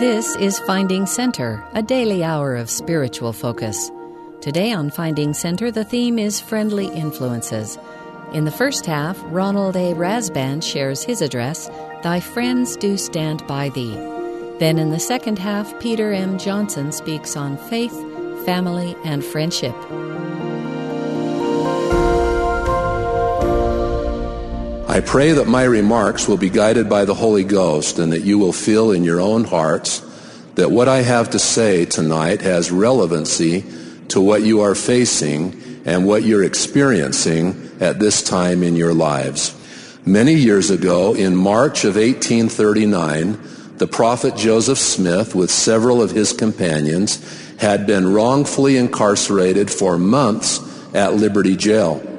This is Finding Center, a daily hour of spiritual focus. Today on Finding Center, the theme is friendly influences. In the first half, Ronald A. Rasband shares his address, Thy Friends Do Stand By Thee. Then in the second half, Peter M. Johnson speaks on faith, family, and friendship. I pray that my remarks will be guided by the Holy Ghost and that you will feel in your own hearts that what I have to say tonight has relevancy to what you are facing and what you're experiencing at this time in your lives. Many years ago, in March of 1839, the prophet Joseph Smith, with several of his companions, had been wrongfully incarcerated for months at Liberty Jail.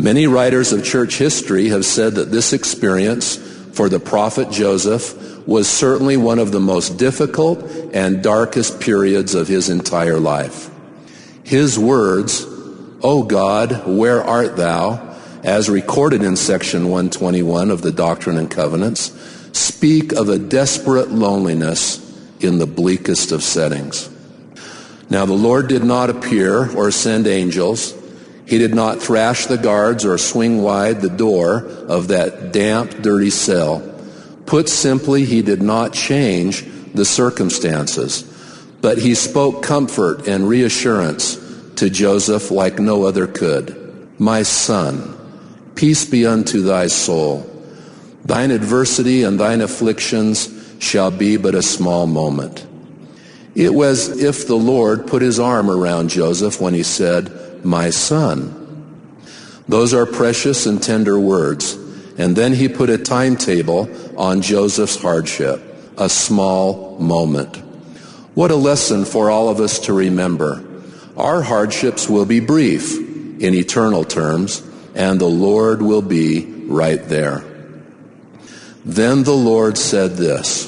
Many writers of church history have said that this experience for the prophet Joseph was certainly one of the most difficult and darkest periods of his entire life. His words, O God, where art thou, as recorded in section 121 of the Doctrine and Covenants, speak of a desperate loneliness in the bleakest of settings. Now the Lord did not appear or send angels he did not thrash the guards or swing wide the door of that damp, dirty cell. Put simply, he did not change the circumstances, but he spoke comfort and reassurance to Joseph like no other could. My son, peace be unto thy soul. Thine adversity and thine afflictions shall be but a small moment. It was if the Lord put his arm around Joseph when he said, my son. Those are precious and tender words. And then he put a timetable on Joseph's hardship, a small moment. What a lesson for all of us to remember. Our hardships will be brief in eternal terms, and the Lord will be right there. Then the Lord said this,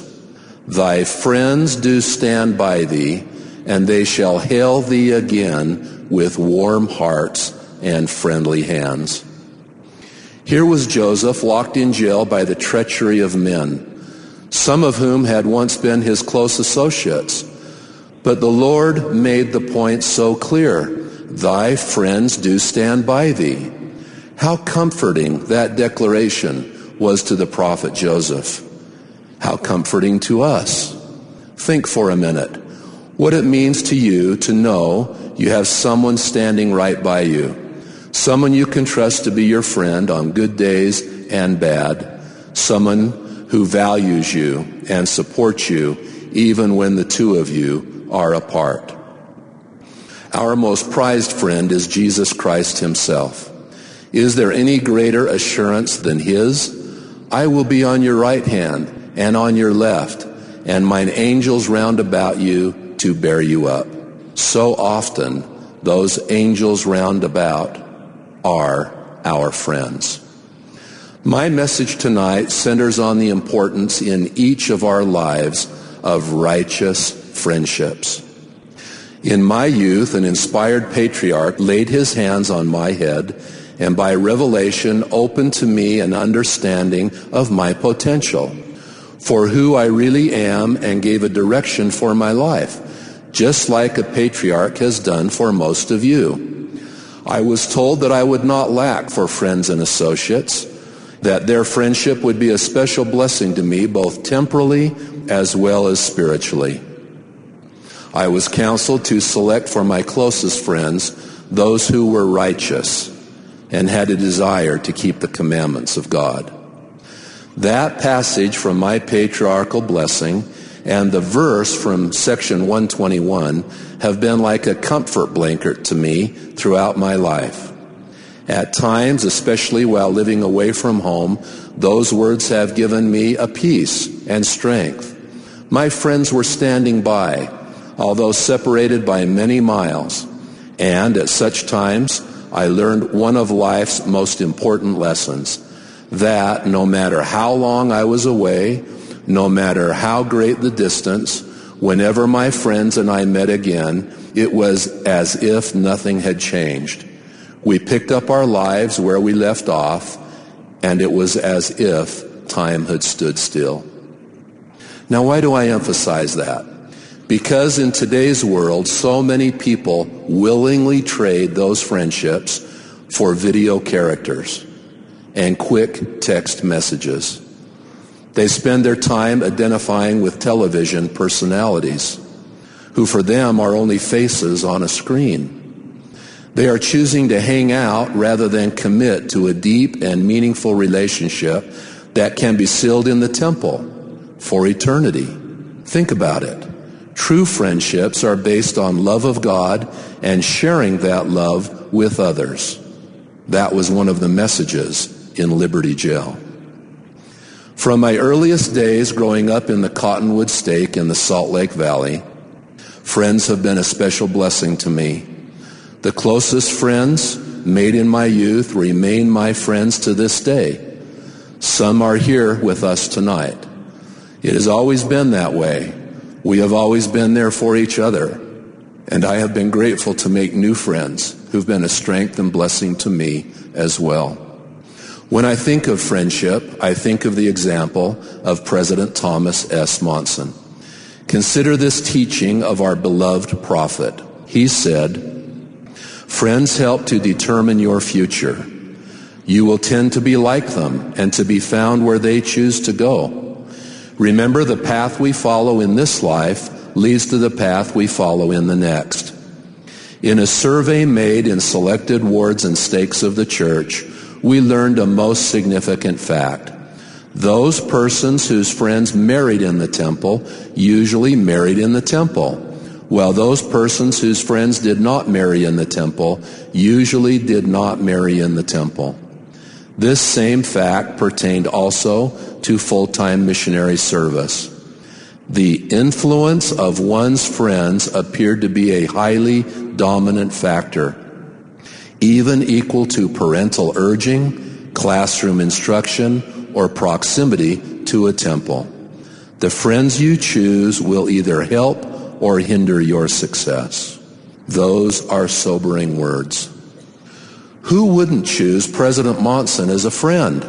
Thy friends do stand by thee, and they shall hail thee again with warm hearts and friendly hands. Here was Joseph locked in jail by the treachery of men, some of whom had once been his close associates. But the Lord made the point so clear, thy friends do stand by thee. How comforting that declaration was to the prophet Joseph. How comforting to us. Think for a minute what it means to you to know you have someone standing right by you, someone you can trust to be your friend on good days and bad, someone who values you and supports you even when the two of you are apart. Our most prized friend is Jesus Christ himself. Is there any greater assurance than his? I will be on your right hand and on your left, and mine angels round about you to bear you up. So often, those angels round about are our friends. My message tonight centers on the importance in each of our lives of righteous friendships. In my youth, an inspired patriarch laid his hands on my head and by revelation opened to me an understanding of my potential for who I really am and gave a direction for my life just like a patriarch has done for most of you. I was told that I would not lack for friends and associates, that their friendship would be a special blessing to me both temporally as well as spiritually. I was counseled to select for my closest friends those who were righteous and had a desire to keep the commandments of God. That passage from my patriarchal blessing and the verse from section 121 have been like a comfort blanket to me throughout my life. At times, especially while living away from home, those words have given me a peace and strength. My friends were standing by, although separated by many miles. And at such times, I learned one of life's most important lessons, that no matter how long I was away no matter how great the distance, whenever my friends and I met again, it was as if nothing had changed. We picked up our lives where we left off, and it was as if time had stood still. Now, why do I emphasize that? Because in today's world, so many people willingly trade those friendships for video characters and quick text messages. They spend their time identifying with television personalities who for them are only faces on a screen. They are choosing to hang out rather than commit to a deep and meaningful relationship that can be sealed in the temple for eternity. Think about it. True friendships are based on love of God and sharing that love with others. That was one of the messages in Liberty Jail. From my earliest days growing up in the Cottonwood Stake in the Salt Lake Valley, friends have been a special blessing to me. The closest friends made in my youth remain my friends to this day. Some are here with us tonight. It has always been that way. We have always been there for each other. And I have been grateful to make new friends who've been a strength and blessing to me as well. When I think of friendship, I think of the example of President Thomas S. Monson. Consider this teaching of our beloved prophet. He said, Friends help to determine your future. You will tend to be like them and to be found where they choose to go. Remember, the path we follow in this life leads to the path we follow in the next. In a survey made in selected wards and stakes of the church, we learned a most significant fact. Those persons whose friends married in the temple usually married in the temple, while those persons whose friends did not marry in the temple usually did not marry in the temple. This same fact pertained also to full-time missionary service. The influence of one's friends appeared to be a highly dominant factor, even equal to parental urging, classroom instruction, or proximity to a temple. The friends you choose will either help or hinder your success. Those are sobering words. Who wouldn't choose President Monson as a friend?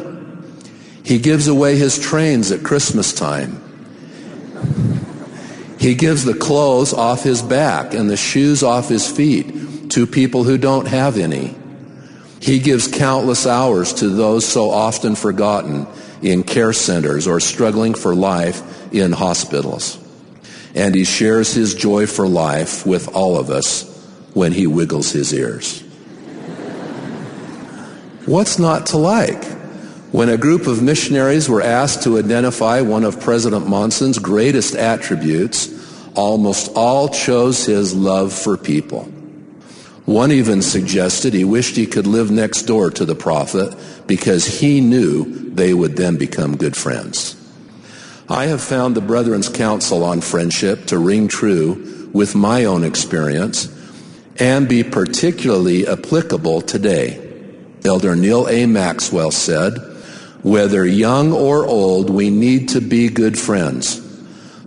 He gives away his trains at Christmas time. He gives the clothes off his back and the shoes off his feet to people who don't have any. He gives countless hours to those so often forgotten in care centers or struggling for life in hospitals. And he shares his joy for life with all of us when he wiggles his ears. What's not to like? When a group of missionaries were asked to identify one of President Monson's greatest attributes, almost all chose his love for people. One even suggested he wished he could live next door to the prophet because he knew they would then become good friends. I have found the Brethren's counsel on friendship to ring true with my own experience and be particularly applicable today. Elder Neal A. Maxwell said, whether young or old, we need to be good friends,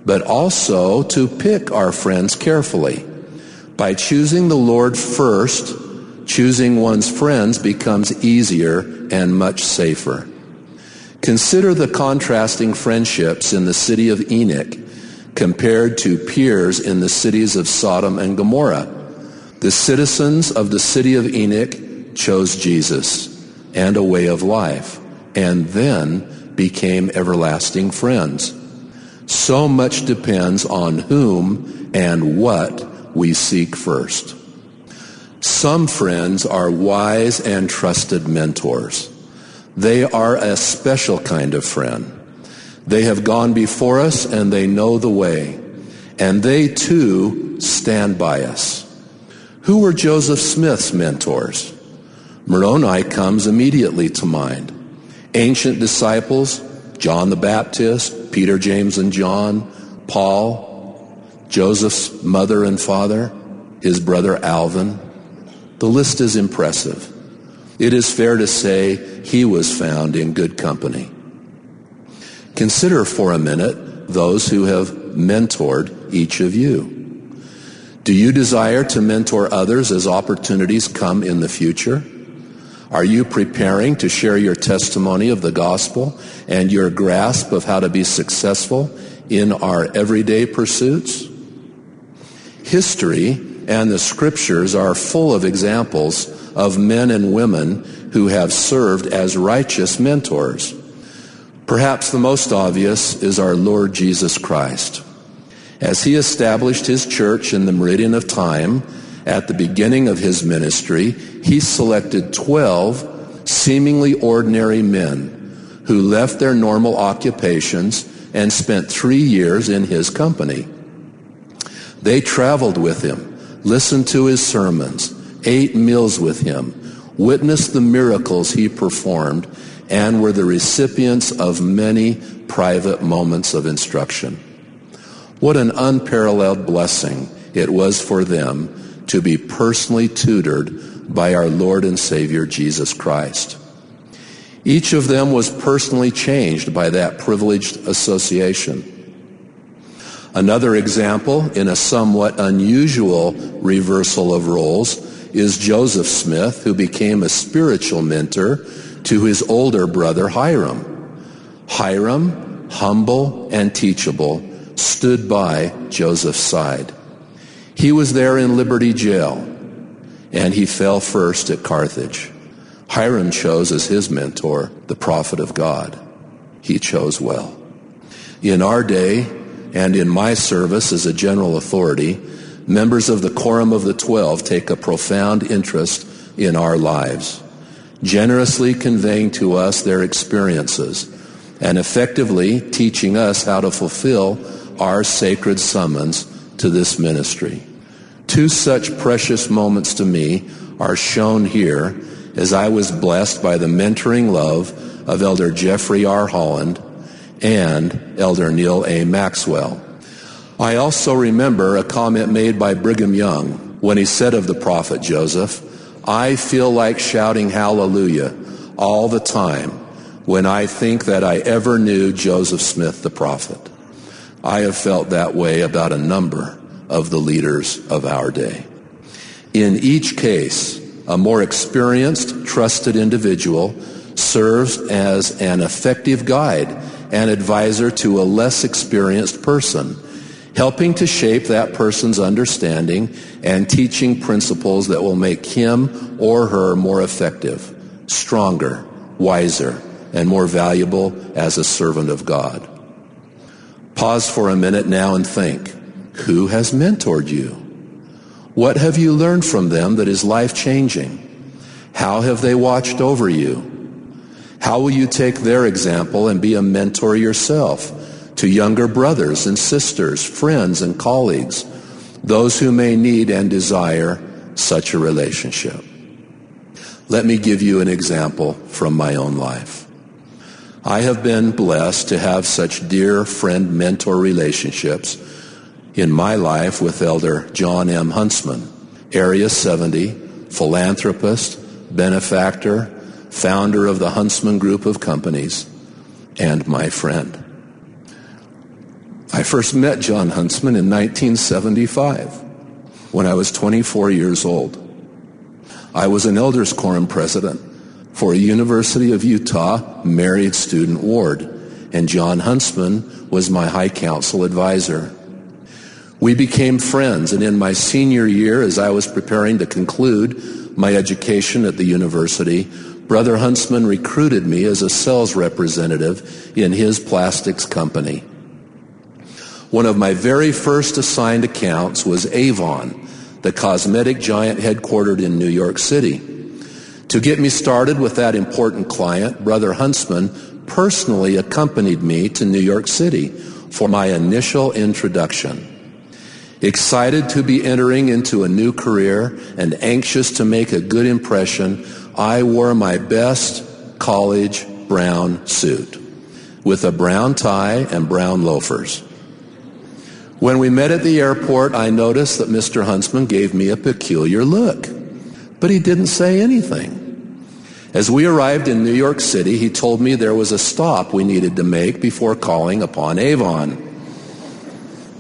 but also to pick our friends carefully. By choosing the Lord first, choosing one's friends becomes easier and much safer. Consider the contrasting friendships in the city of Enoch compared to peers in the cities of Sodom and Gomorrah. The citizens of the city of Enoch chose Jesus and a way of life, and then became everlasting friends. So much depends on whom and what we seek first. Some friends are wise and trusted mentors. They are a special kind of friend. They have gone before us and they know the way. And they too stand by us. Who were Joseph Smith's mentors? Moroni comes immediately to mind. Ancient disciples, John the Baptist, Peter, James, and John, Paul, Joseph's mother and father, his brother Alvin. The list is impressive. It is fair to say he was found in good company. Consider for a minute those who have mentored each of you. Do you desire to mentor others as opportunities come in the future? Are you preparing to share your testimony of the gospel and your grasp of how to be successful in our everyday pursuits? History and the scriptures are full of examples of men and women who have served as righteous mentors. Perhaps the most obvious is our Lord Jesus Christ. As he established his church in the meridian of time at the beginning of his ministry, he selected 12 seemingly ordinary men who left their normal occupations and spent three years in his company. They traveled with him, listened to his sermons, ate meals with him, witnessed the miracles he performed, and were the recipients of many private moments of instruction. What an unparalleled blessing it was for them to be personally tutored by our Lord and Savior Jesus Christ. Each of them was personally changed by that privileged association. Another example in a somewhat unusual reversal of roles is Joseph Smith, who became a spiritual mentor to his older brother Hyrum. Hyrum, humble and teachable, stood by Joseph's side. He was there in Liberty Jail, and he fell first at Carthage. Hyrum chose as his mentor the prophet of God. He chose well. In our day, and in my service as a general authority, members of the Quorum of the Twelve take a profound interest in our lives, generously conveying to us their experiences and effectively teaching us how to fulfill our sacred summons to this ministry. Two such precious moments to me are shown here as I was blessed by the mentoring love of Elder Jeffrey R. Holland and Elder Neal A. Maxwell. I also remember a comment made by Brigham Young when he said of the prophet Joseph, I feel like shouting hallelujah all the time when I think that I ever knew Joseph Smith the prophet. I have felt that way about a number of the leaders of our day. In each case, a more experienced, trusted individual serves as an effective guide and advisor to a less experienced person, helping to shape that person's understanding and teaching principles that will make him or her more effective, stronger, wiser, and more valuable as a servant of God. Pause for a minute now and think, who has mentored you? What have you learned from them that is life changing? How have they watched over you? How will you take their example and be a mentor yourself to younger brothers and sisters, friends and colleagues, those who may need and desire such a relationship? Let me give you an example from my own life. I have been blessed to have such dear friend mentor relationships in my life with Elder John M. Huntsman, Area 70, philanthropist, benefactor, founder of the Huntsman Group of Companies, and my friend. I first met John Huntsman in 1975 when I was 24 years old. I was an elders quorum president for a University of Utah married student ward, and John Huntsman was my high council advisor. We became friends, and in my senior year, as I was preparing to conclude my education at the university, Brother Huntsman recruited me as a sales representative in his plastics company. One of my very first assigned accounts was Avon, the cosmetic giant headquartered in New York City. To get me started with that important client, Brother Huntsman personally accompanied me to New York City for my initial introduction. Excited to be entering into a new career and anxious to make a good impression, I wore my best college brown suit with a brown tie and brown loafers. When we met at the airport, I noticed that Mr. Huntsman gave me a peculiar look, but he didn't say anything. As we arrived in New York City, he told me there was a stop we needed to make before calling upon Avon.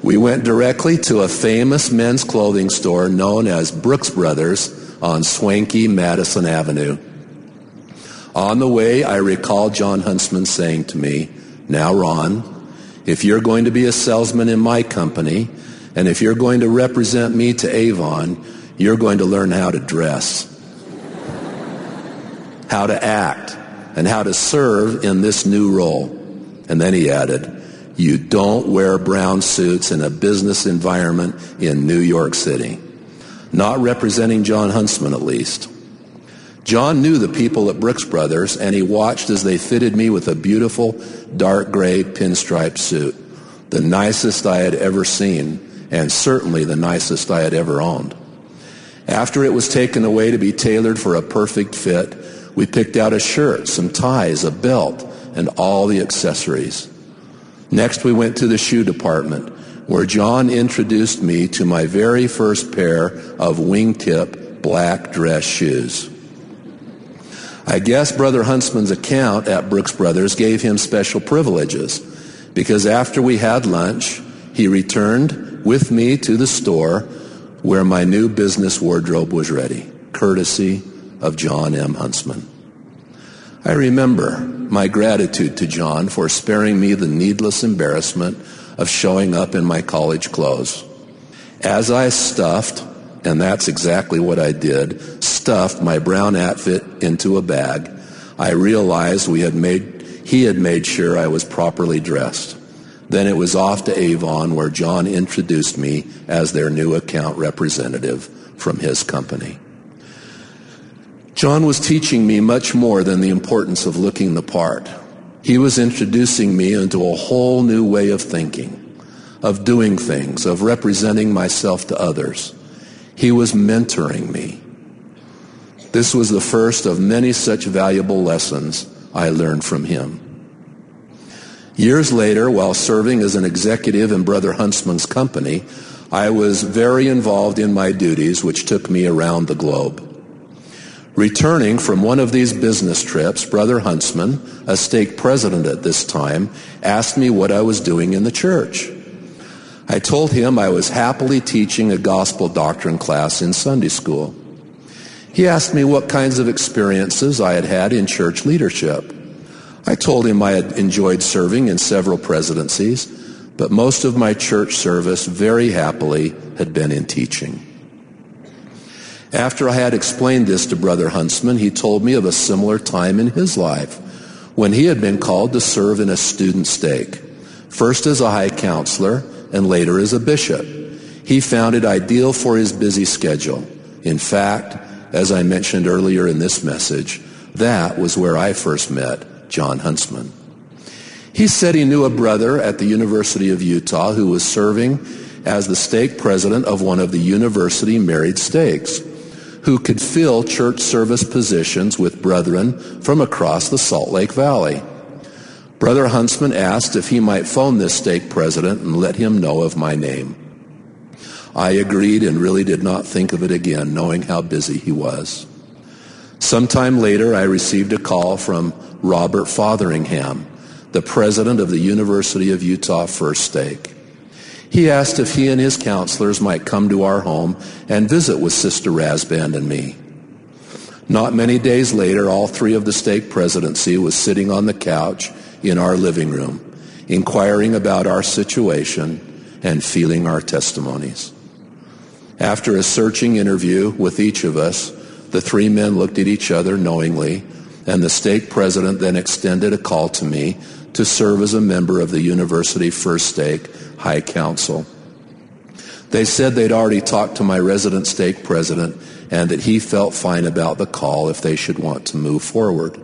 We went directly to a famous men's clothing store known as Brooks Brothers on swanky Madison Avenue. On the way, I recall John Huntsman saying to me, Now, Ron, If you're going to be a salesman in my company, and if you're going to represent me to Avon, you're going to learn how to dress, how to act, and how to serve in this new role. And then he added, you don't wear brown suits in a business environment in New York City. Not representing John Huntsman, at least. John knew the people at Brooks Brothers, and he watched as they fitted me with a beautiful dark gray pinstripe suit, the nicest I had ever seen, and certainly the nicest I had ever owned. After it was taken away to be tailored for a perfect fit, we picked out a shirt, some ties, a belt, and all the accessories. Next, we went to the shoe department, where John introduced me to my very first pair of wingtip black dress shoes. I guess Brother Huntsman's account at Brooks Brothers gave him special privileges because after we had lunch, he returned with me to the store where my new business wardrobe was ready, courtesy of John M. Huntsman. I remember my gratitude to John for sparing me the needless embarrassment of showing up in my college clothes. As I stuffed, and that's exactly what I did, stuffed my brown outfit into a bag, I realized we had made, he had made sure I was properly dressed. Then it was off to Avon where John introduced me as their new account representative from his company. John was teaching me much more than the importance of looking the part. He was introducing me into a whole new way of thinking, of doing things, of representing myself to others. He was mentoring me. This was the first of many such valuable lessons I learned from him. Years later, while serving as an executive in Brother Huntsman's company, I was very involved in my duties, which took me around the globe. Returning from one of these business trips, Brother Huntsman, a stake president at this time, asked me what I was doing in the church. I told him I was happily teaching a gospel doctrine class in Sunday school. He asked me what kinds of experiences I had had in church leadership. I told him I had enjoyed serving in several presidencies, but most of my church service very happily had been in teaching. After I had explained this to Brother Huntsman, he told me of a similar time in his life when he had been called to serve in a student stake, first as a high counselor and later as a bishop. He found it ideal for his busy schedule. In fact, as I mentioned earlier in this message, that was where I first met John Huntsman. He said he knew a brother at the University of Utah who was serving as the stake president of one of the university married stakes who could fill church service positions with brethren from across the Salt Lake Valley. Brother Huntsman asked if he might phone this stake president and let him know of my name. I agreed and really did not think of it again, knowing how busy he was. Sometime later, I received a call from Robert Fotheringham, the president of the University of Utah First Stake. He asked if he and his counselors might come to our home and visit with Sister Rasband and me. Not many days later, all three of the stake presidency was sitting on the couch in our living room, inquiring about our situation and feeling our testimonies. After a searching interview with each of us, the three men looked at each other knowingly, and the stake president then extended a call to me to serve as a member of the University First Stake High Council. They said they'd already talked to my resident stake president and that he felt fine about the call if they should want to move forward.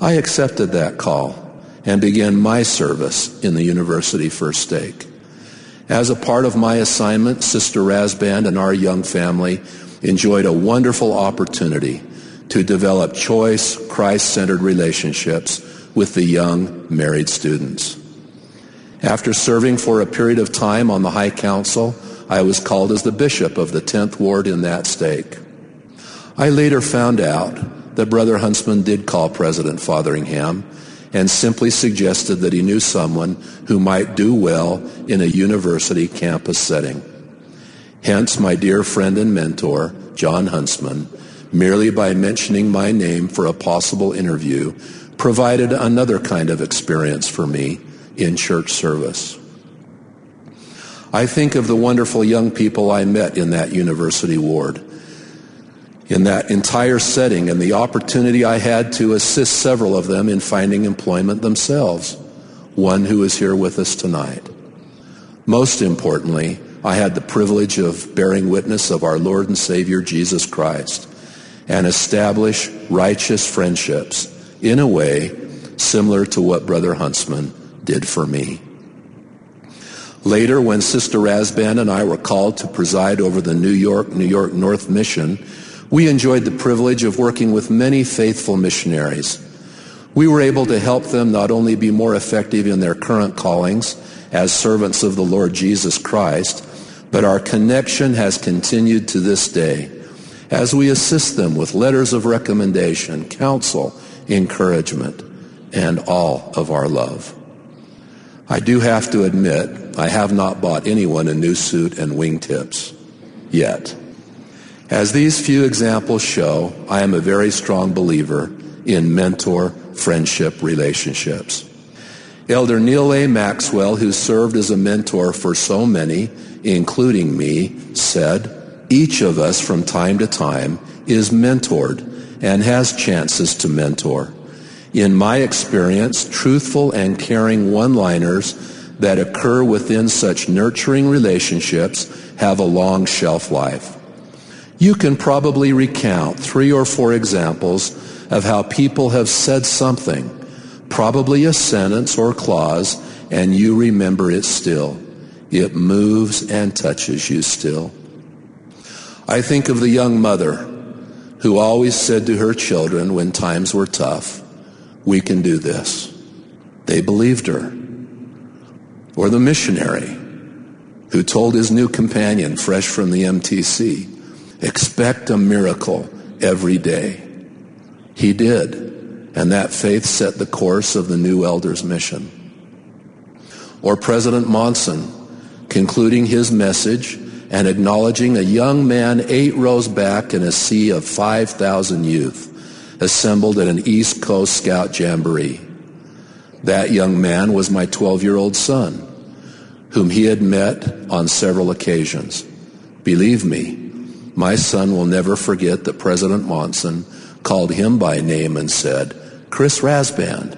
I accepted that call and began my service in the University First Stake. As a part of my assignment, Sister Rasband and our young family enjoyed a wonderful opportunity to develop choice, Christ-centered relationships with the young married students. After serving for a period of time on the High Council, I was called as the bishop of the 10th ward in that stake. I later found out that Brother Huntsman did call President Fotheringham and simply suggested that he knew someone who might do well in a university campus setting. Hence, my dear friend and mentor, John Huntsman, merely by mentioning my name for a possible interview, provided another kind of experience for me in church service. I think of the wonderful young people I met in that university ward, in that entire setting, and the opportunity I had to assist several of them in finding employment themselves, one who is here with us tonight. Most importantly, I had the privilege of bearing witness of our Lord and Savior Jesus Christ and establish righteous friendships in a way similar to what Brother Huntsman did for me. Later, when Sister Rasband and I were called to preside over the New York, New York North Mission, we enjoyed the privilege of working with many faithful missionaries. We were able to help them not only be more effective in their current callings as servants of the Lord Jesus Christ, but our connection has continued to this day as we assist them with letters of recommendation, counsel, encouragement, and all of our love. I do have to admit, I have not bought anyone a new suit and wingtips yet. As these few examples show, I am a very strong believer in mentor friendship relationships. Elder Neal A. Maxwell, who served as a mentor for so many, including me, said, each of us from time to time is mentored and has chances to mentor in my experience, truthful and caring one-liners that occur within such nurturing relationships have a long shelf life. You can probably recount three or four examples of how people have said something, probably a sentence or clause, and you remember it still. It moves and touches you still. I think of the young mother who always said to her children when times were tough, we can do this. They believed her. Or the missionary who told his new companion, fresh from the MTC, expect a miracle every day. He did, and that faith set the course of the new elders' mission. Or President Monson concluding his message and acknowledging a young man eight rows back in a sea of 5,000 youth assembled at an East Coast Scout Jamboree. That young man was my 12-year-old son, whom he had met on several occasions. Believe me, my son will never forget that President Monson called him by name and said, Chris Rasband,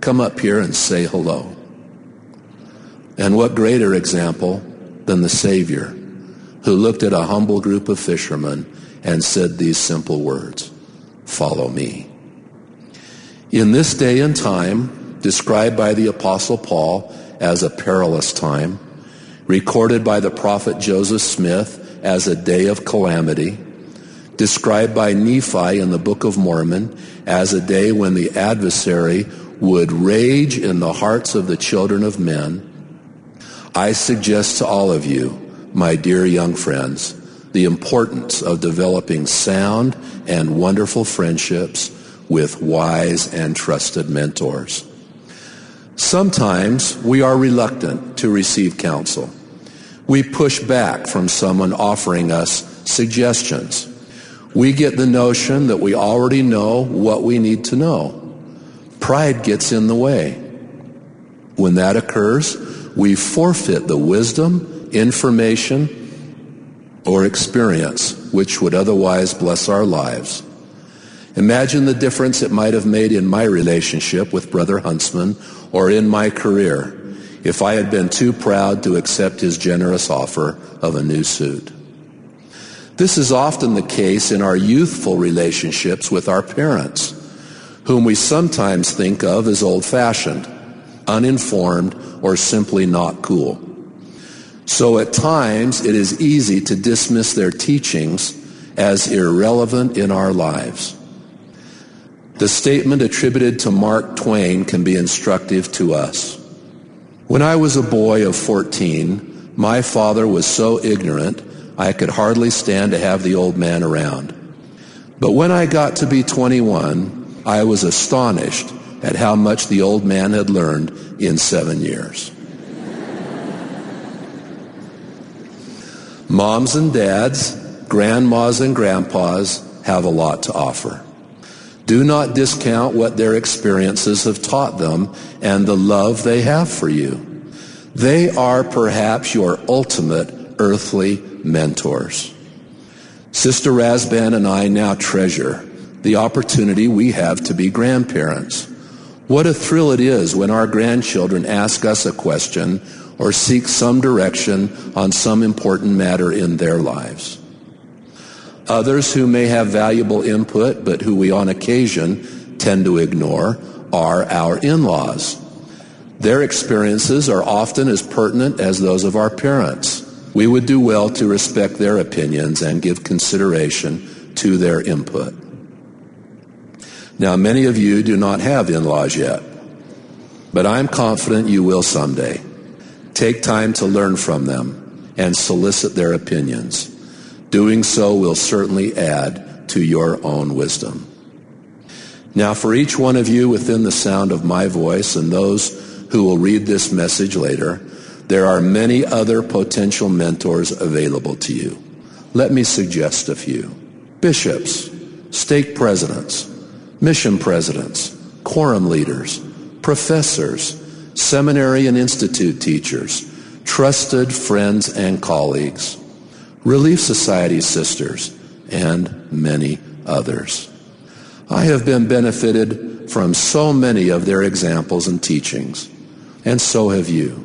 come up here and say hello. And what greater example than the Savior, who looked at a humble group of fishermen and said these simple words, follow me. In this day and time, described by the Apostle Paul as a perilous time, recorded by the prophet Joseph Smith as a day of calamity, described by Nephi in the Book of Mormon as a day when the adversary would rage in the hearts of the children of men, I suggest to all of you, my dear young friends, the importance of developing sound and wonderful friendships with wise and trusted mentors. Sometimes we are reluctant to receive counsel. We push back from someone offering us suggestions. We get the notion that we already know what we need to know. Pride gets in the way. When that occurs, we forfeit the wisdom, information, or experience which would otherwise bless our lives. Imagine the difference it might have made in my relationship with Brother Huntsman or in my career if I had been too proud to accept his generous offer of a new suit. This is often the case in our youthful relationships with our parents, whom we sometimes think of as old-fashioned, uninformed, or simply not cool. So at times it is easy to dismiss their teachings as irrelevant in our lives. The statement attributed to Mark Twain can be instructive to us. When I was a boy of 14, my father was so ignorant I could hardly stand to have the old man around. But when I got to be 21, I was astonished at how much the old man had learned in seven years. Moms and dads, grandmas and grandpas have a lot to offer. Do not discount what their experiences have taught them and the love they have for you. They are perhaps your ultimate earthly mentors. Sister Rasband and I now treasure the opportunity we have to be grandparents. What a thrill it is when our grandchildren ask us a question or seek some direction on some important matter in their lives. Others who may have valuable input, but who we on occasion tend to ignore, are our in-laws. Their experiences are often as pertinent as those of our parents. We would do well to respect their opinions and give consideration to their input. Now, many of you do not have in-laws yet, but I'm confident you will someday. Take time to learn from them and solicit their opinions. Doing so will certainly add to your own wisdom. Now, for each one of you within the sound of my voice and those who will read this message later, there are many other potential mentors available to you. Let me suggest a few. Bishops, stake presidents, mission presidents, quorum leaders, professors, seminary and institute teachers, trusted friends and colleagues, Relief Society sisters, and many others. I have been benefited from so many of their examples and teachings, and so have you.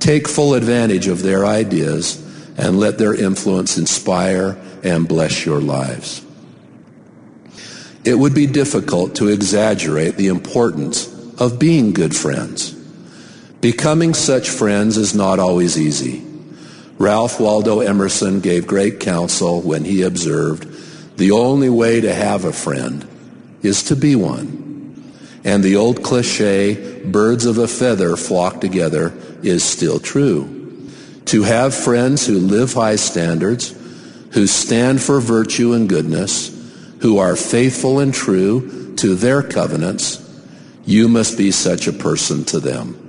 Take full advantage of their ideas and let their influence inspire and bless your lives. It would be difficult to exaggerate the importance of being good friends. Becoming such friends is not always easy. Ralph Waldo Emerson gave great counsel when he observed, the only way to have a friend is to be one. And the old cliche, birds of a feather flock together, is still true. To have friends who live high standards, who stand for virtue and goodness, who are faithful and true to their covenants, you must be such a person to them.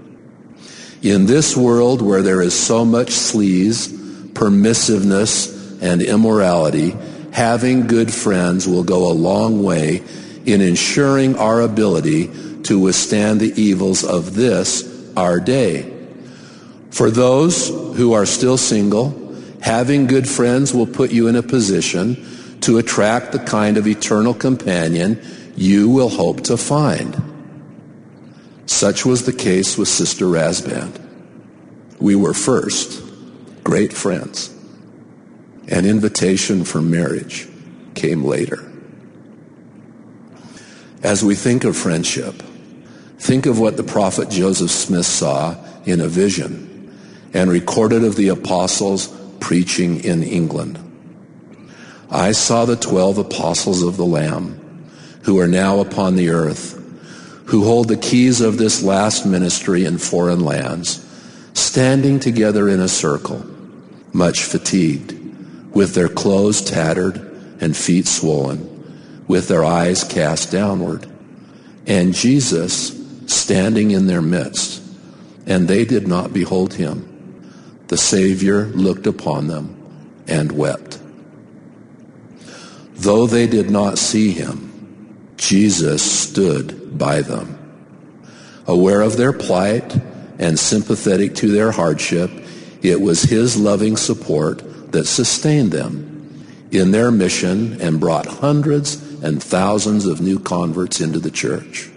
In this world where there is so much sleaze, permissiveness, and immorality, having good friends will go a long way in ensuring our ability to withstand the evils of this, our day. For those who are still single, having good friends will put you in a position to attract the kind of eternal companion you will hope to find. Such was the case with Sister Rasband. We were first great friends. An invitation for marriage came later. As we think of friendship, think of what the prophet Joseph Smith saw in a vision and recorded of the apostles preaching in England. I saw the twelve apostles of the Lamb who are now upon the earth who hold the keys of this last ministry in foreign lands, standing together in a circle, much fatigued, with their clothes tattered and feet swollen, with their eyes cast downward, and Jesus standing in their midst, and they did not behold him. The Savior looked upon them and wept. Though they did not see him, Jesus stood by them. Aware of their plight and sympathetic to their hardship, it was his loving support that sustained them in their mission and brought hundreds and thousands of new converts into the church.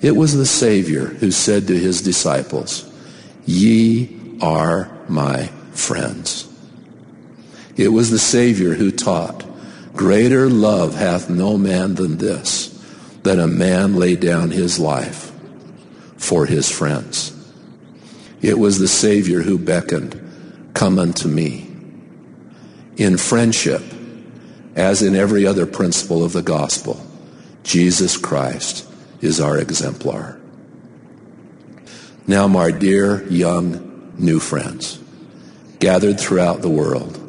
It was the Savior who said to his disciples, Ye are my friends. It was the Savior who taught, Greater love hath no man than this, that a man lay down his life for his friends. It was the Savior who beckoned, Come unto me. In friendship, as in every other principle of the gospel, Jesus Christ is our exemplar. Now, my dear young new friends, gathered throughout the world,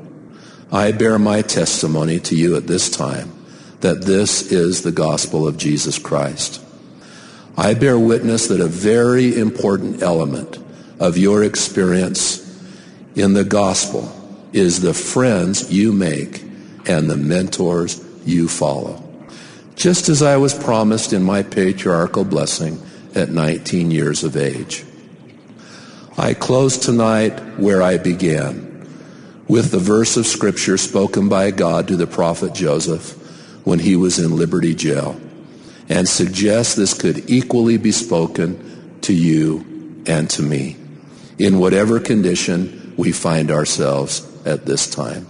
I bear my testimony to you at this time that this is the gospel of Jesus Christ. I bear witness that a very important element of your experience in the gospel is the friends you make and the mentors you follow. just as I was promised in my patriarchal blessing at 19 years of age. I close tonight where I began, with the verse of Scripture spoken by God to the prophet Joseph when he was in Liberty Jail, and suggest this could equally be spoken to you and to me, in whatever condition we find ourselves at this time.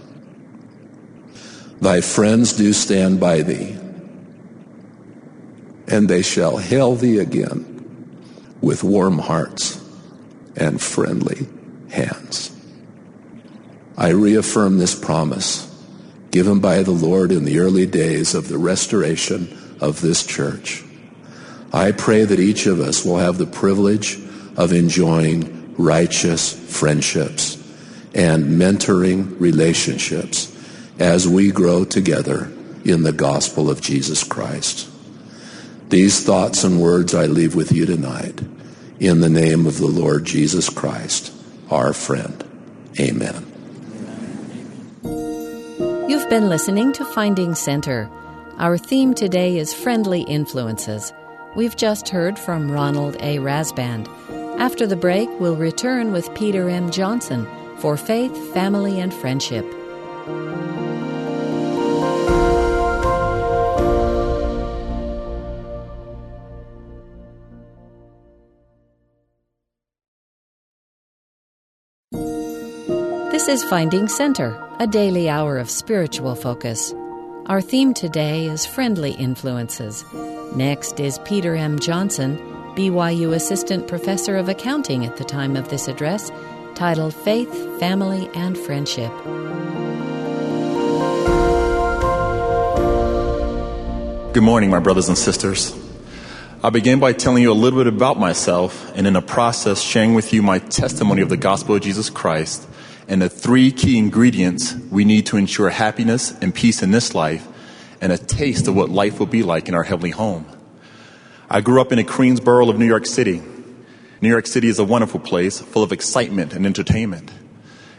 Thy friends do stand by thee, and they shall hail thee again with warm hearts and friendly hands. I reaffirm this promise given by the Lord in the early days of the restoration of this church. I pray that each of us will have the privilege of enjoying righteous friendships and mentoring relationships as we grow together in the gospel of Jesus Christ. These thoughts and words I leave with you tonight in the name of the Lord Jesus Christ, our friend. Amen. You've been listening to Finding Center. Our theme today is Friendly Influences. We've just heard from Ronald A. Rasband. After the break, we'll return with Peter M. Johnson for Faith, Family, and Friendship. Is Finding Center, a daily hour of spiritual focus. Our theme today is Friendly Influences. Next is Peter M. Johnson, BYU Assistant Professor of Accounting at the time of this address, titled Faith, Family, and Friendship. Good morning, my brothers and sisters. I'll begin by telling you a little bit about myself and in the process sharing with you my testimony of the gospel of Jesus Christ and the three key ingredients we need to ensure happiness and peace in this life and a taste of what life will be like in our heavenly home. I grew up in the Queensboro of New York City. New York City is a wonderful place full of excitement and entertainment.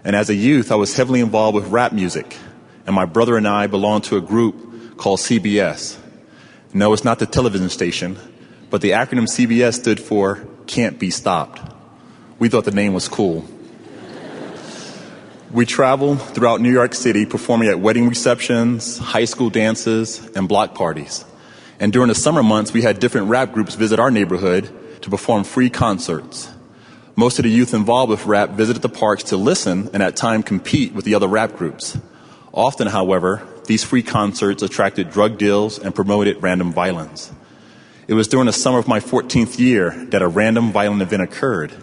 And as a youth, I was heavily involved with rap music. And my brother and I belonged to a group called CBS. No, it's not the television station, but the acronym CBS stood for Can't Be Stopped. We thought the name was cool. We traveled throughout New York City performing at wedding receptions, high school dances, and block parties. And during the summer months, we had different rap groups visit our neighborhood to perform free concerts. Most of the youth involved with rap visited the parks to listen and at times compete with the other rap groups. Often, however, these free concerts attracted drug deals and promoted random violence. It was during the summer of my 14th year that a random violent event occurred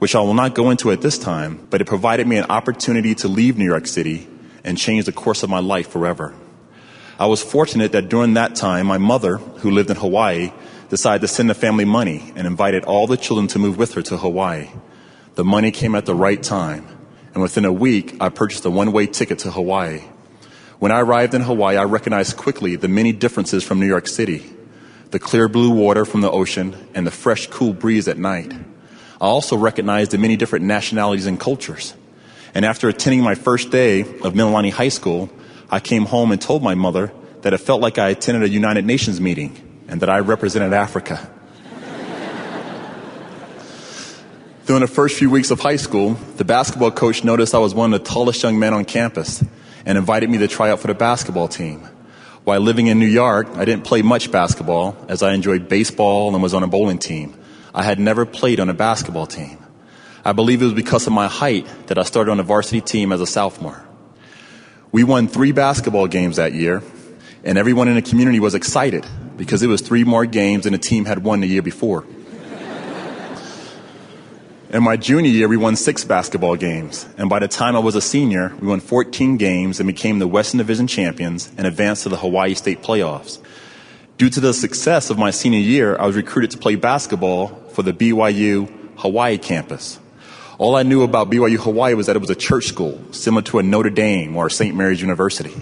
which I will not go into at this time, but it provided me an opportunity to leave New York City and change the course of my life forever. I was fortunate that during that time, my mother, who lived in Hawaii, decided to send the family money and invited all the children to move with her to Hawaii. The money came at the right time, and within a week, I purchased a one way ticket to Hawaii. When I arrived in Hawaii, I recognized quickly the many differences from New York City the clear blue water from the ocean and the fresh, cool breeze at night. I also recognized the many different nationalities and cultures. And after attending my first day of Mililani High School, I came home and told my mother that it felt like I attended a United Nations meeting and that I represented Africa. During the first few weeks of high school, the basketball coach noticed I was one of the tallest young men on campus and invited me to try out for the basketball team. While living in New York, I didn't play much basketball as I enjoyed baseball and was on a bowling team. I had never played on a basketball team. I believe it was because of my height that I started on the varsity team as a sophomore. We won three basketball games that year, and everyone in the community was excited because it was three more games than the team had won the year before. in my junior year, we won six basketball games, and by the time I was a senior, we won 14 games and became the Western Division champions and advanced to the Hawaii State playoffs. Due to the success of my senior year, I was recruited to play basketball for the BYU Hawaii campus. All I knew about BYU Hawaii was that it was a church school, similar to a Notre Dame or St. Mary's University.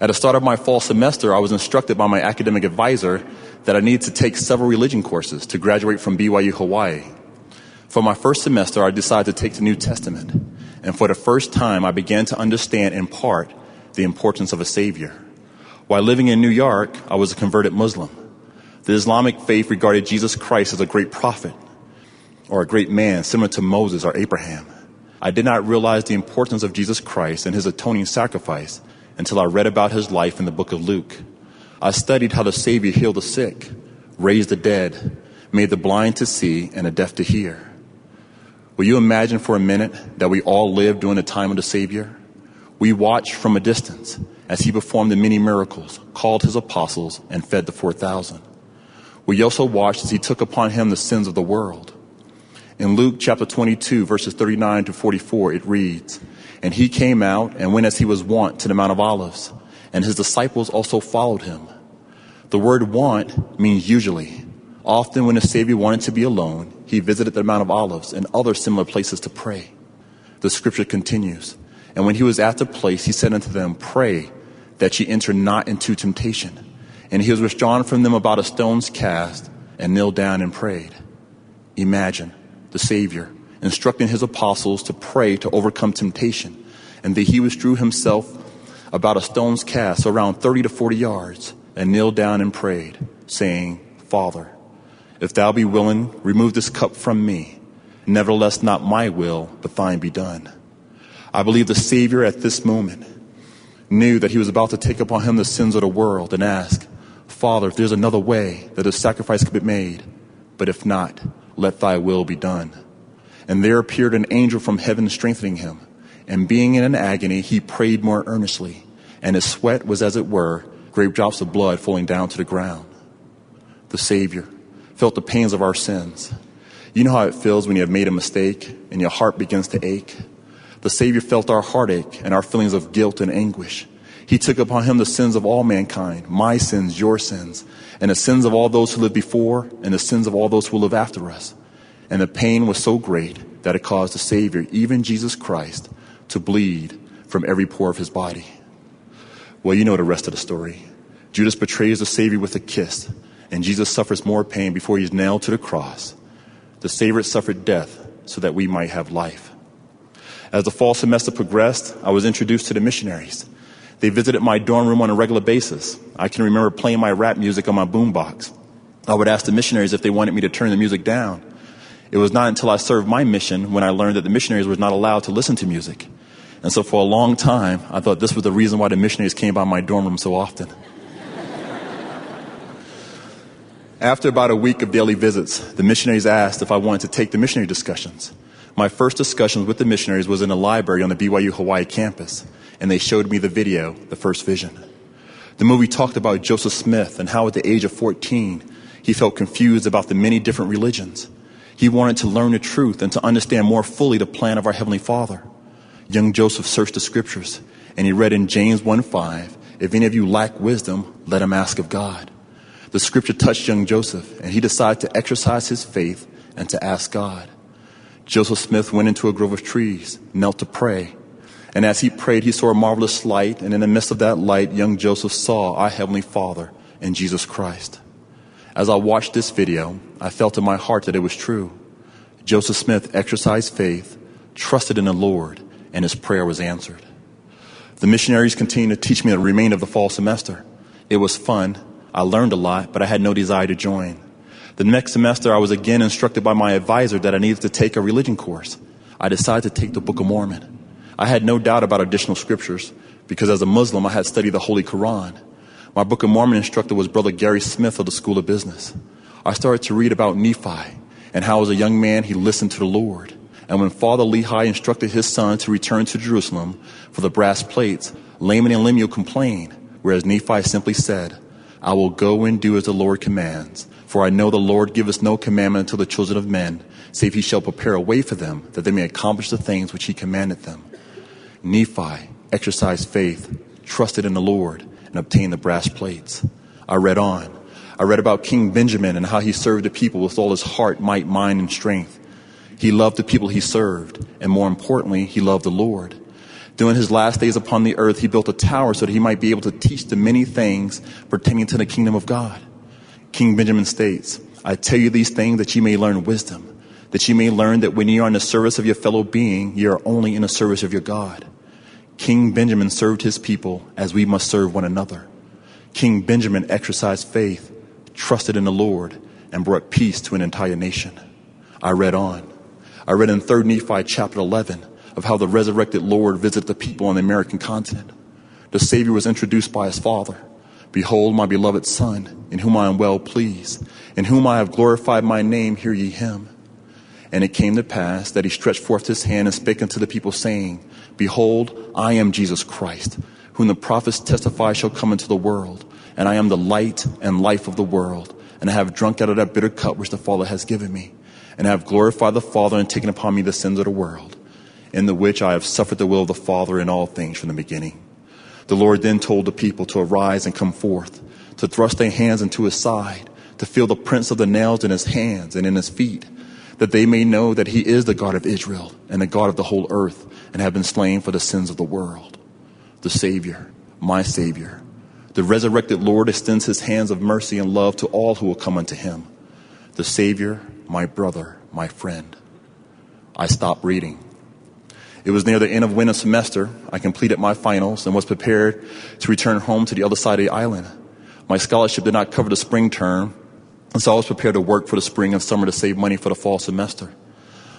At the start of my fall semester, I was instructed by my academic advisor that I needed to take several religion courses to graduate from BYU Hawaii. For my first semester, I decided to take the New Testament. And for the first time, I began to understand in part the importance of a Savior. While living in New York, I was a converted Muslim. The Islamic faith regarded Jesus Christ as a great prophet or a great man similar to Moses or Abraham. I did not realize the importance of Jesus Christ and his atoning sacrifice until I read about his life in the book of Luke. I studied how the Savior healed the sick, raised the dead, made the blind to see, and the deaf to hear. Will you imagine for a minute that we all lived during the time of the Savior? We watched from a distance as he performed the many miracles, called his apostles, and fed the 4,000. We also watched as he took upon him the sins of the world. In Luke chapter 22, verses 39 to 44, it reads, And he came out and went as he was wont to the Mount of Olives, and his disciples also followed him. The word wont means usually. Often when the Savior wanted to be alone, he visited the Mount of Olives and other similar places to pray. The scripture continues, And when he was at the place, he said unto them, Pray that ye enter not into temptation. And he was withdrawn from them about a stone's cast and knelt down and prayed. Imagine the Savior instructing his apostles to pray to overcome temptation, and that he withdrew himself about a stone's cast, around 30 to 40 yards, and kneeled down and prayed, saying, Father, if thou be willing, remove this cup from me. Nevertheless, not my will, but thine be done. I believe the Savior at this moment knew that he was about to take upon him the sins of the world and ask, Father, if there's another way that a sacrifice could be made, but if not, let thy will be done. And there appeared an angel from heaven strengthening him. And being in an agony, he prayed more earnestly, and his sweat was as it were great drops of blood falling down to the ground. The Savior felt the pains of our sins. You know how it feels when you have made a mistake and your heart begins to ache? The Savior felt our heartache and our feelings of guilt and anguish. He took upon him the sins of all mankind, my sins, your sins, and the sins of all those who lived before, and the sins of all those who will live after us. And the pain was so great that it caused the Savior, even Jesus Christ, to bleed from every pore of his body. Well, you know the rest of the story. Judas betrays the Savior with a kiss, and Jesus suffers more pain before he's nailed to the cross. The Savior suffered death so that we might have life. As the fall semester progressed, I was introduced to the missionaries. They visited my dorm room on a regular basis. I can remember playing my rap music on my boombox. I would ask the missionaries if they wanted me to turn the music down. It was not until I served my mission when I learned that the missionaries were not allowed to listen to music. And so for a long time, I thought this was the reason why the missionaries came by my dorm room so often. After about a week of daily visits, the missionaries asked if I wanted to take the missionary discussions. My first discussions with the missionaries was in a library on the BYU Hawaii campus and they showed me the video, The First Vision. The movie talked about Joseph Smith and how at the age of 14, he felt confused about the many different religions. He wanted to learn the truth and to understand more fully the plan of our Heavenly Father. Young Joseph searched the scriptures and he read in James 1 5, if any of you lack wisdom, let him ask of God. The scripture touched young Joseph and he decided to exercise his faith and to ask God. Joseph Smith went into a grove of trees, knelt to pray, and as he prayed, he saw a marvelous light, and in the midst of that light, young Joseph saw our Heavenly Father and Jesus Christ. As I watched this video, I felt in my heart that it was true. Joseph Smith exercised faith, trusted in the Lord, and his prayer was answered. The missionaries continued to teach me the remainder of the fall semester. It was fun. I learned a lot, but I had no desire to join. The next semester, I was again instructed by my advisor that I needed to take a religion course. I decided to take the Book of Mormon. I had no doubt about additional scriptures because as a Muslim, I had studied the Holy Quran. My Book of Mormon instructor was Brother Gary Smith of the School of Business. I started to read about Nephi and how as a young man he listened to the Lord. And when Father Lehi instructed his son to return to Jerusalem for the brass plates, Laman and Lemuel complained, whereas Nephi simply said, I will go and do as the Lord commands. For I know the Lord giveth no commandment unto the children of men, save he shall prepare a way for them, that they may accomplish the things which he commanded them. Nephi exercised faith, trusted in the Lord, and obtained the brass plates. I read on. I read about King Benjamin and how he served the people with all his heart, might, mind, and strength. He loved the people he served, and more importantly, he loved the Lord. During his last days upon the earth, he built a tower so that he might be able to teach the many things pertaining to the kingdom of God. King Benjamin states, I tell you these things that you may learn wisdom, that you may learn that when you are in the service of your fellow being, you are only in the service of your God. King Benjamin served his people as we must serve one another. King Benjamin exercised faith, trusted in the Lord, and brought peace to an entire nation. I read on. I read in 3 Nephi chapter 11 of how the resurrected Lord visited the people on the American continent. The Savior was introduced by his Father. Behold, my beloved Son, in whom I am well pleased, in whom I have glorified my name, hear ye him. And it came to pass that he stretched forth his hand and spake unto the people, saying, Behold, I am Jesus Christ, whom the prophets testify shall come into the world, and I am the light and life of the world, and I have drunk out of that bitter cup which the Father has given me, and I have glorified the Father and taken upon me the sins of the world, in the which I have suffered the will of the Father in all things from the beginning. The Lord then told the people to arise and come forth, to thrust their hands into his side, to feel the prints of the nails in his hands and in his feet, that they may know that he is the God of Israel and the God of the whole earth, and have been slain for the sins of the world. The Savior, my Savior, the resurrected Lord extends his hands of mercy and love to all who will come unto him. The Savior, my brother, my friend. I stopped reading. It was near the end of winter semester. I completed my finals and was prepared to return home to the other side of the island. My scholarship did not cover the spring term, and so I was prepared to work for the spring and summer to save money for the fall semester.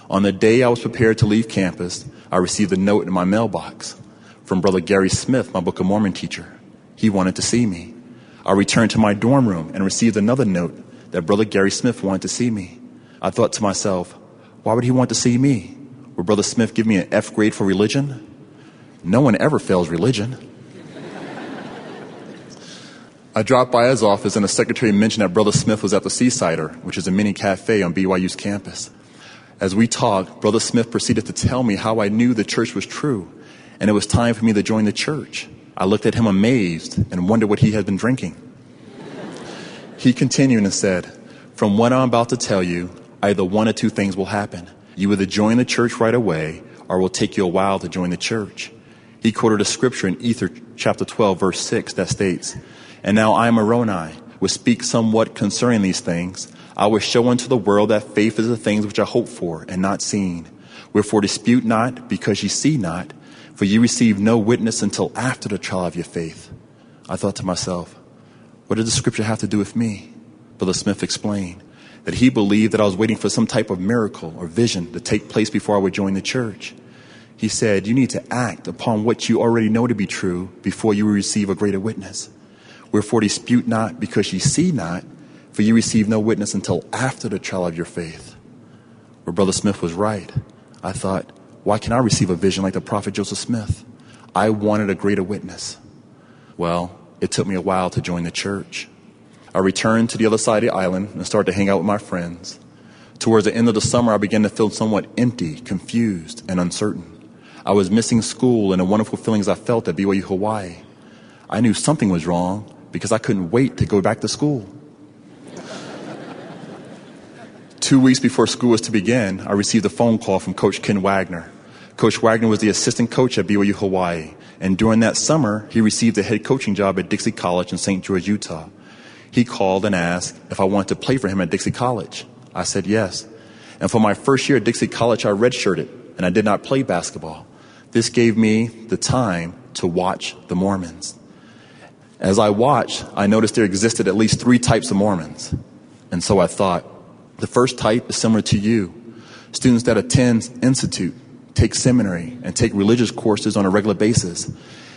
On the day I was prepared to leave campus, I received a note in my mailbox from Brother Gary Smith, my Book of Mormon teacher. He wanted to see me. I returned to my dorm room and received another note that Brother Gary Smith wanted to see me. I thought to myself, why would he want to see me? Will Brother Smith give me an F grade for religion? No one ever fails religion. I dropped by his office and the secretary mentioned that Brother Smith was at the Seasider, which is a mini cafe on BYU's campus. As we talked, Brother Smith proceeded to tell me how I knew the church was true and it was time for me to join the church. I looked at him amazed and wondered what he had been drinking. He continued and said, From what I'm about to tell you, either one or two things will happen. You either join the church right away or it will take you a while to join the church. He quoted a scripture in Ether chapter 12 verse 6 that states, And now I, am Moroni, will speak somewhat concerning these things. I will show unto the world that faith is the things which I hope for and not seen. Wherefore dispute not because ye see not, for ye receive no witness until after the trial of your faith. I thought to myself, what did the scripture have to do with me? Brother Smith explained that he believed that I was waiting for some type of miracle or vision to take place before I would join the church. He said, You need to act upon what you already know to be true before you receive a greater witness. Wherefore dispute not because ye see not, for ye receive no witness until after the trial of your faith. Where Brother Smith was right. I thought, why can I receive a vision like the prophet Joseph Smith? I wanted a greater witness. Well, it took me a while to join the church. I returned to the other side of the island and started to hang out with my friends. Towards the end of the summer, I began to feel somewhat empty, confused, and uncertain. I was missing school and the wonderful feelings I felt at BYU Hawaii. I knew something was wrong because I couldn't wait to go back to school. Two weeks before school was to begin, I received a phone call from Coach Ken Wagner. Coach Wagner was the assistant coach at BYU Hawaii, and during that summer, he received a head coaching job at Dixie College in St. George, Utah he called and asked if I wanted to play for him at Dixie College. I said yes. And for my first year at Dixie College, I redshirted and I did not play basketball. This gave me the time to watch the Mormons. As I watched, I noticed there existed at least three types of Mormons. And so I thought, the first type is similar to you. Students that attend institute, take seminary, and take religious courses on a regular basis.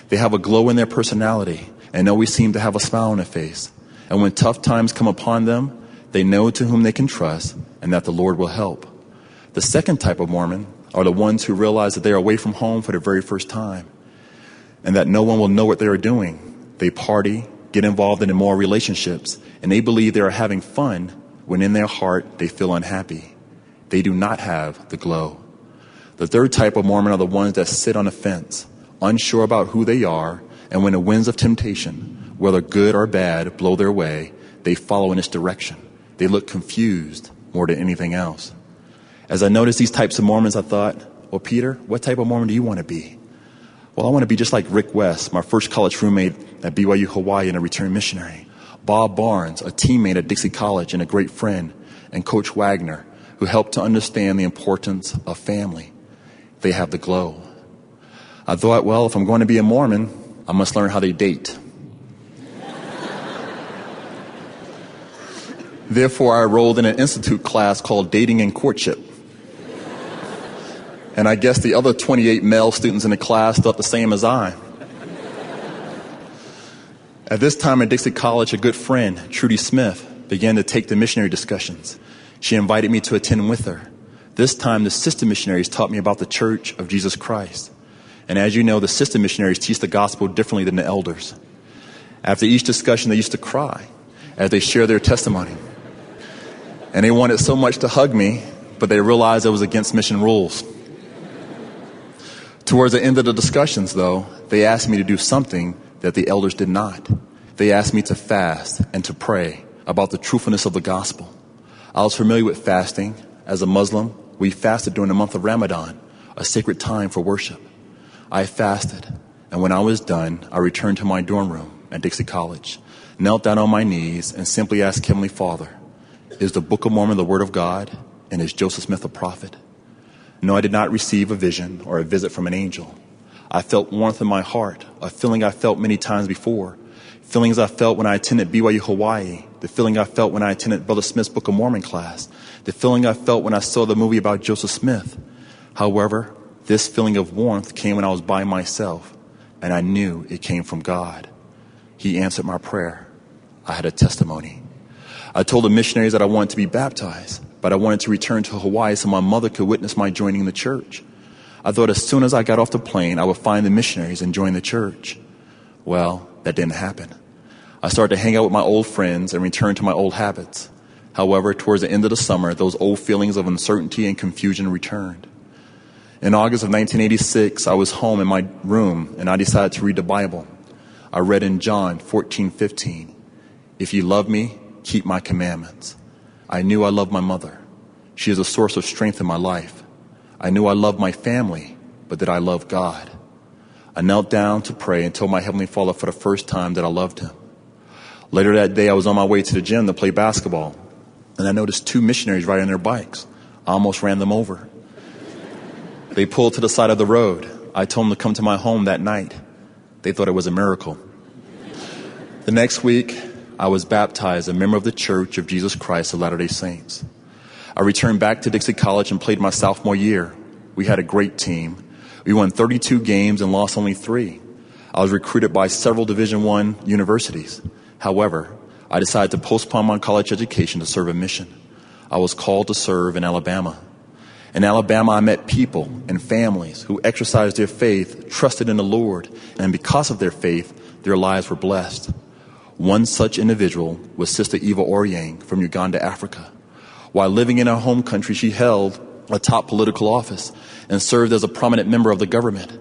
They have a glow in their personality and always seem to have a smile on their face. And when tough times come upon them, they know to whom they can trust and that the Lord will help. The second type of Mormon are the ones who realize that they are away from home for the very first time and that no one will know what they are doing. They party, get involved in immoral relationships, and they believe they are having fun when in their heart they feel unhappy. They do not have the glow. The third type of Mormon are the ones that sit on a fence, unsure about who they are, and when the winds of temptation, whether good or bad, blow their way, they follow in its direction. They look confused more than anything else. As I noticed these types of Mormons, I thought, well, Peter, what type of Mormon do you want to be? Well, I want to be just like Rick West, my first college roommate at BYU Hawaii and a return missionary. Bob Barnes, a teammate at Dixie College and a great friend. And Coach Wagner, who helped to understand the importance of family. They have the glow. I thought, well, if I'm going to be a Mormon, I must learn how to date. Therefore, I enrolled in an institute class called Dating and Courtship. And I guess the other 28 male students in the class thought the same as I. At this time at Dixie College, a good friend, Trudy Smith, began to take the missionary discussions. She invited me to attend with her. This time, the sister missionaries taught me about the Church of Jesus Christ. And as you know, the sister missionaries teach the gospel differently than the elders. After each discussion, they used to cry as they shared their testimony. And they wanted so much to hug me, but they realized it was against mission rules. Towards the end of the discussions, though, they asked me to do something that the elders did not. They asked me to fast and to pray about the truthfulness of the gospel. I was familiar with fasting. As a Muslim, we fasted during the month of Ramadan, a sacred time for worship. I fasted, and when I was done, I returned to my dorm room at Dixie College, knelt down on my knees, and simply asked Heavenly Father, Is the Book of Mormon the Word of God? And is Joseph Smith a prophet? No, I did not receive a vision or a visit from an angel. I felt warmth in my heart, a feeling I felt many times before, feelings I felt when I attended BYU Hawaii, the feeling I felt when I attended Brother Smith's Book of Mormon class, the feeling I felt when I saw the movie about Joseph Smith. However, this feeling of warmth came when I was by myself, and I knew it came from God. He answered my prayer. I had a testimony. I told the missionaries that I wanted to be baptized, but I wanted to return to Hawaii so my mother could witness my joining the church. I thought as soon as I got off the plane, I would find the missionaries and join the church. Well, that didn't happen. I started to hang out with my old friends and return to my old habits. However, towards the end of the summer, those old feelings of uncertainty and confusion returned. In August of 1986, I was home in my room and I decided to read the Bible. I read in John 14:15, "If you love me, keep my commandments." I knew I loved my mother. She is a source of strength in my life. I knew I loved my family, but that I loved God. I knelt down to pray and told my Heavenly Father for the first time that I loved Him. Later that day, I was on my way to the gym to play basketball, and I noticed two missionaries riding their bikes. I almost ran them over. They pulled to the side of the road. I told them to come to my home that night. They thought it was a miracle. The next week, I was baptized a member of the Church of Jesus Christ of Latter day Saints. I returned back to Dixie College and played my sophomore year. We had a great team. We won 32 games and lost only three. I was recruited by several Division I universities. However, I decided to postpone my college education to serve a mission. I was called to serve in Alabama. In Alabama, I met people and families who exercised their faith, trusted in the Lord, and because of their faith, their lives were blessed. One such individual was Sister Eva Oryang from Uganda, Africa. While living in her home country, she held a top political office and served as a prominent member of the government.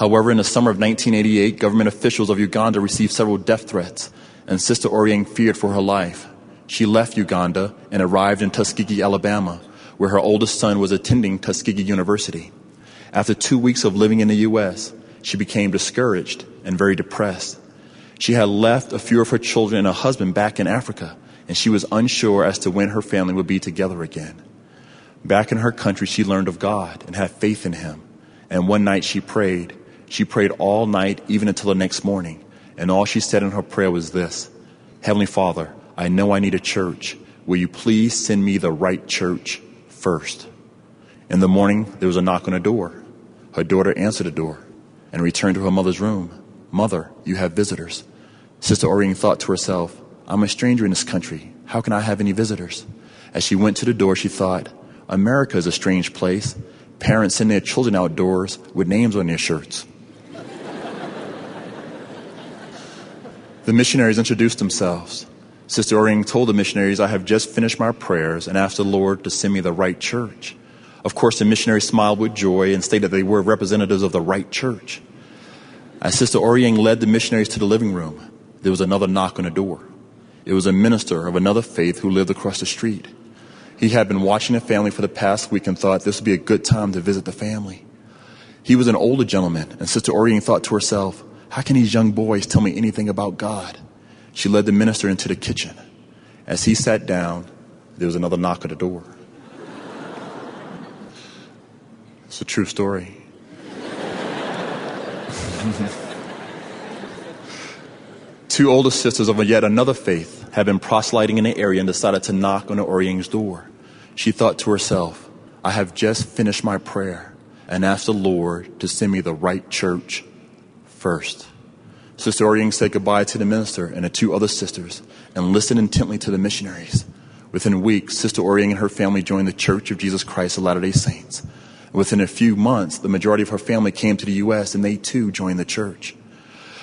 However, in the summer of 1988, government officials of Uganda received several death threats, and Sister Oryang feared for her life. She left Uganda and arrived in Tuskegee, Alabama, where her oldest son was attending Tuskegee University. After two weeks of living in the U.S., she became discouraged and very depressed. She had left a few of her children and a husband back in Africa, and she was unsure as to when her family would be together again. Back in her country, she learned of God and had faith in Him. And one night she prayed. She prayed all night, even until the next morning. And all she said in her prayer was this Heavenly Father, I know I need a church. Will you please send me the right church first. In the morning, there was a knock on the door. Her daughter answered the door and returned to her mother's room. Mother, you have visitors. Sister Oryang thought to herself, I'm a stranger in this country. How can I have any visitors? As she went to the door, she thought, America is a strange place. Parents send their children outdoors with names on their shirts. the missionaries introduced themselves. Sister Oryang told the missionaries, I have just finished my prayers and asked the Lord to send me the right church. Of course, the missionaries smiled with joy and stated that they were representatives of the right church. As Sister Oryang led the missionaries to the living room, there was another knock on the door. It was a minister of another faith who lived across the street. He had been watching the family for the past week and thought this would be a good time to visit the family. He was an older gentleman, and Sister Oryang thought to herself, how can these young boys tell me anything about God? She led the minister into the kitchen. As he sat down, there was another knock at the door. It's a true story. Two older sisters of yet another faith had been proselyting in the area and decided to knock on the Oryang's door. She thought to herself, I have just finished my prayer and asked the Lord to send me the right church first. Sister Oryang said goodbye to the minister and the two other sisters and listened intently to the missionaries. Within weeks, Sister Oryang and her family joined the Church of Jesus Christ of Latter day Saints. Within a few months, the majority of her family came to the U.S. and they too joined the church.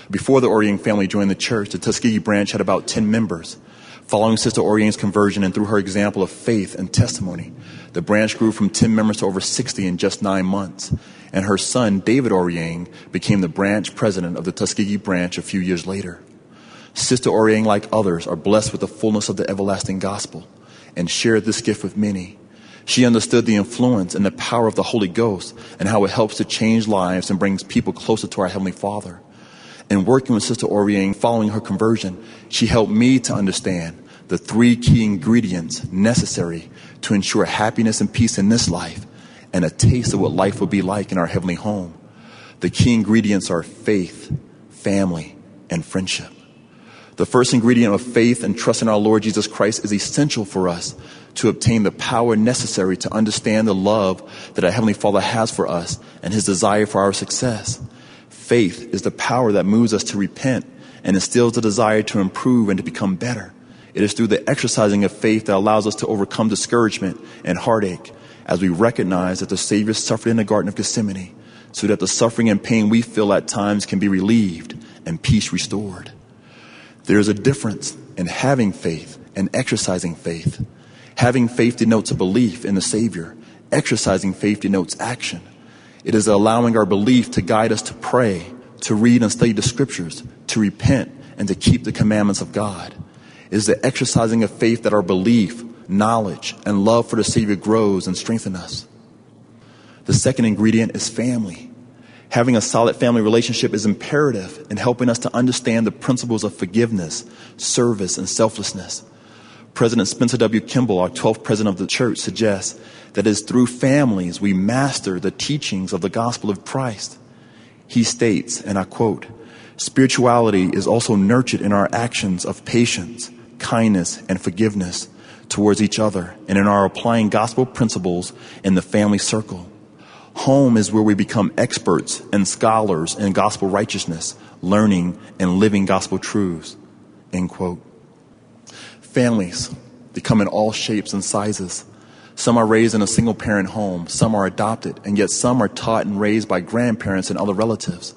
Before the Oryang family joined the church, the Tuskegee branch had about 10 members. Following Sister Oryang's conversion and through her example of faith and testimony, the branch grew from 10 members to over 60 in just nine months. And her son, David Oryang, became the branch president of the Tuskegee branch a few years later. Sister Oryang, like others, are blessed with the fullness of the everlasting gospel and shared this gift with many. She understood the influence and the power of the Holy Ghost and how it helps to change lives and brings people closer to our Heavenly Father and working with Sister Oryang following her conversion, she helped me to understand the three key ingredients necessary to ensure happiness and peace in this life and a taste of what life will be like in our heavenly home. The key ingredients are faith, family, and friendship. The first ingredient of faith and trust in our Lord Jesus Christ is essential for us to obtain the power necessary to understand the love that our Heavenly Father has for us and His desire for our success. Faith is the power that moves us to repent and instills the desire to improve and to become better. It is through the exercising of faith that allows us to overcome discouragement and heartache as we recognize that the Savior suffered in the Garden of Gethsemane so that the suffering and pain we feel at times can be relieved and peace restored. There is a difference in having faith and exercising faith. Having faith denotes a belief in the Savior. Exercising faith denotes action. It is allowing our belief to guide us to pray, to read and study the scriptures, to repent, and to keep the commandments of God. It is the exercising of faith that our belief, knowledge, and love for the Savior grows and strengthens us. The second ingredient is family. Having a solid family relationship is imperative in helping us to understand the principles of forgiveness, service, and selflessness. President Spencer W. Kimball, our 12th president of the church, suggests that it is through families we master the teachings of the gospel of Christ. He states, and I quote, spirituality is also nurtured in our actions of patience, kindness, and forgiveness towards each other and in our applying gospel principles in the family circle. Home is where we become experts and scholars in gospel righteousness, learning and living gospel truths. End quote. Families, they come in all shapes and sizes. Some are raised in a single parent home, some are adopted, and yet some are taught and raised by grandparents and other relatives.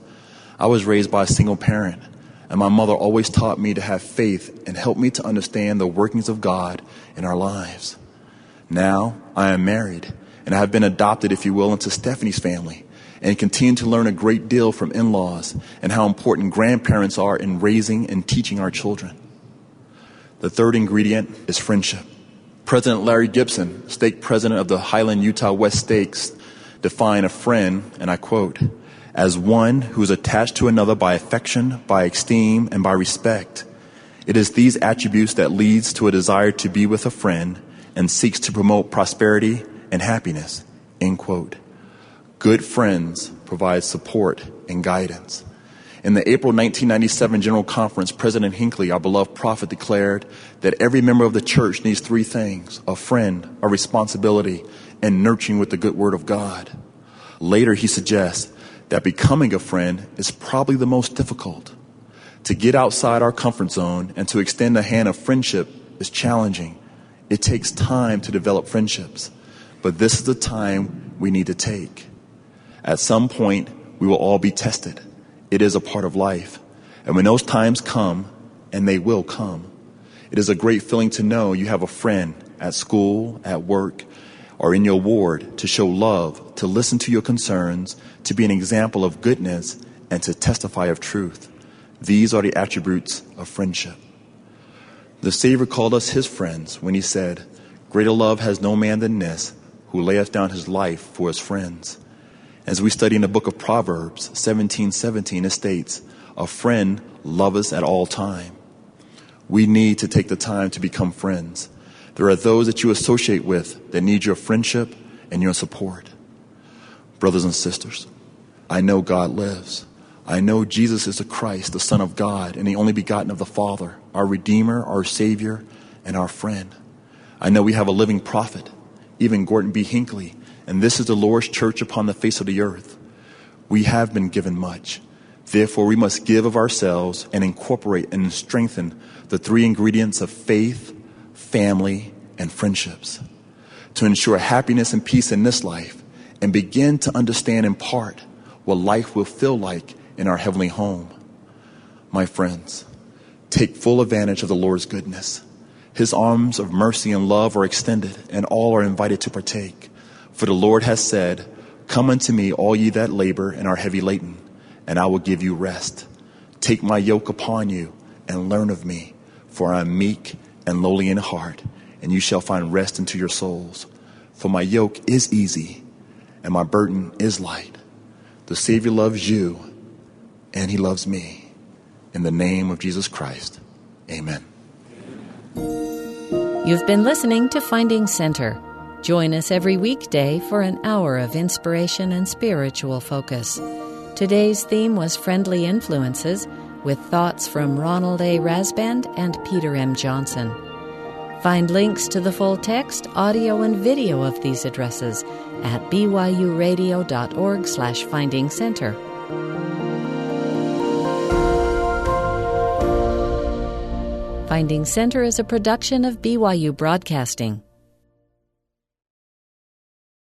I was raised by a single parent, and my mother always taught me to have faith and helped me to understand the workings of God in our lives. Now I am married, and I have been adopted, if you will, into Stephanie's family, and continue to learn a great deal from in laws and how important grandparents are in raising and teaching our children. The third ingredient is friendship. President Larry Gibson, stake president of the Highland Utah West Stakes, defined a friend, and I quote, as one who is attached to another by affection, by esteem, and by respect. It is these attributes that leads to a desire to be with a friend and seeks to promote prosperity and happiness. End quote. Good friends provide support and guidance. In the April 1997 General Conference, President Hinckley, our beloved prophet, declared that every member of the church needs three things a friend, a responsibility, and nurturing with the good word of God. Later, he suggests that becoming a friend is probably the most difficult. To get outside our comfort zone and to extend a hand of friendship is challenging. It takes time to develop friendships, but this is the time we need to take. At some point, we will all be tested. It is a part of life. And when those times come, and they will come, it is a great feeling to know you have a friend at school, at work, or in your ward to show love, to listen to your concerns, to be an example of goodness, and to testify of truth. These are the attributes of friendship. The Savior called us his friends when he said, Greater love has no man than this, who layeth down his life for his friends. As we study in the book of Proverbs 17 17, it states, A friend loveth at all time. We need to take the time to become friends. There are those that you associate with that need your friendship and your support. Brothers and sisters, I know God lives. I know Jesus is the Christ, the Son of God, and the only begotten of the Father, our Redeemer, our Savior, and our friend. I know we have a living prophet, even Gordon B. Hinckley, and this is the Lord's church upon the face of the earth. We have been given much. Therefore, we must give of ourselves and incorporate and strengthen the three ingredients of faith, family, and friendships to ensure happiness and peace in this life and begin to understand in part what life will feel like in our heavenly home. My friends, take full advantage of the Lord's goodness. His arms of mercy and love are extended, and all are invited to partake. For the Lord has said, Come unto me, all ye that labor and are heavy laden, and I will give you rest. Take my yoke upon you and learn of me, for I am meek and lowly in heart, and you shall find rest unto your souls. For my yoke is easy, and my burden is light. The Savior loves you and he loves me. In the name of Jesus Christ, amen. You've been listening to Finding Center. Join us every weekday for an hour of inspiration and spiritual focus. Today's theme was Friendly Influences, with thoughts from Ronald A. Rasband and Peter M. Johnson. Find links to the full text, audio, and video of these addresses at byuradio.org slash finding center. Finding Center is a production of BYU Broadcasting.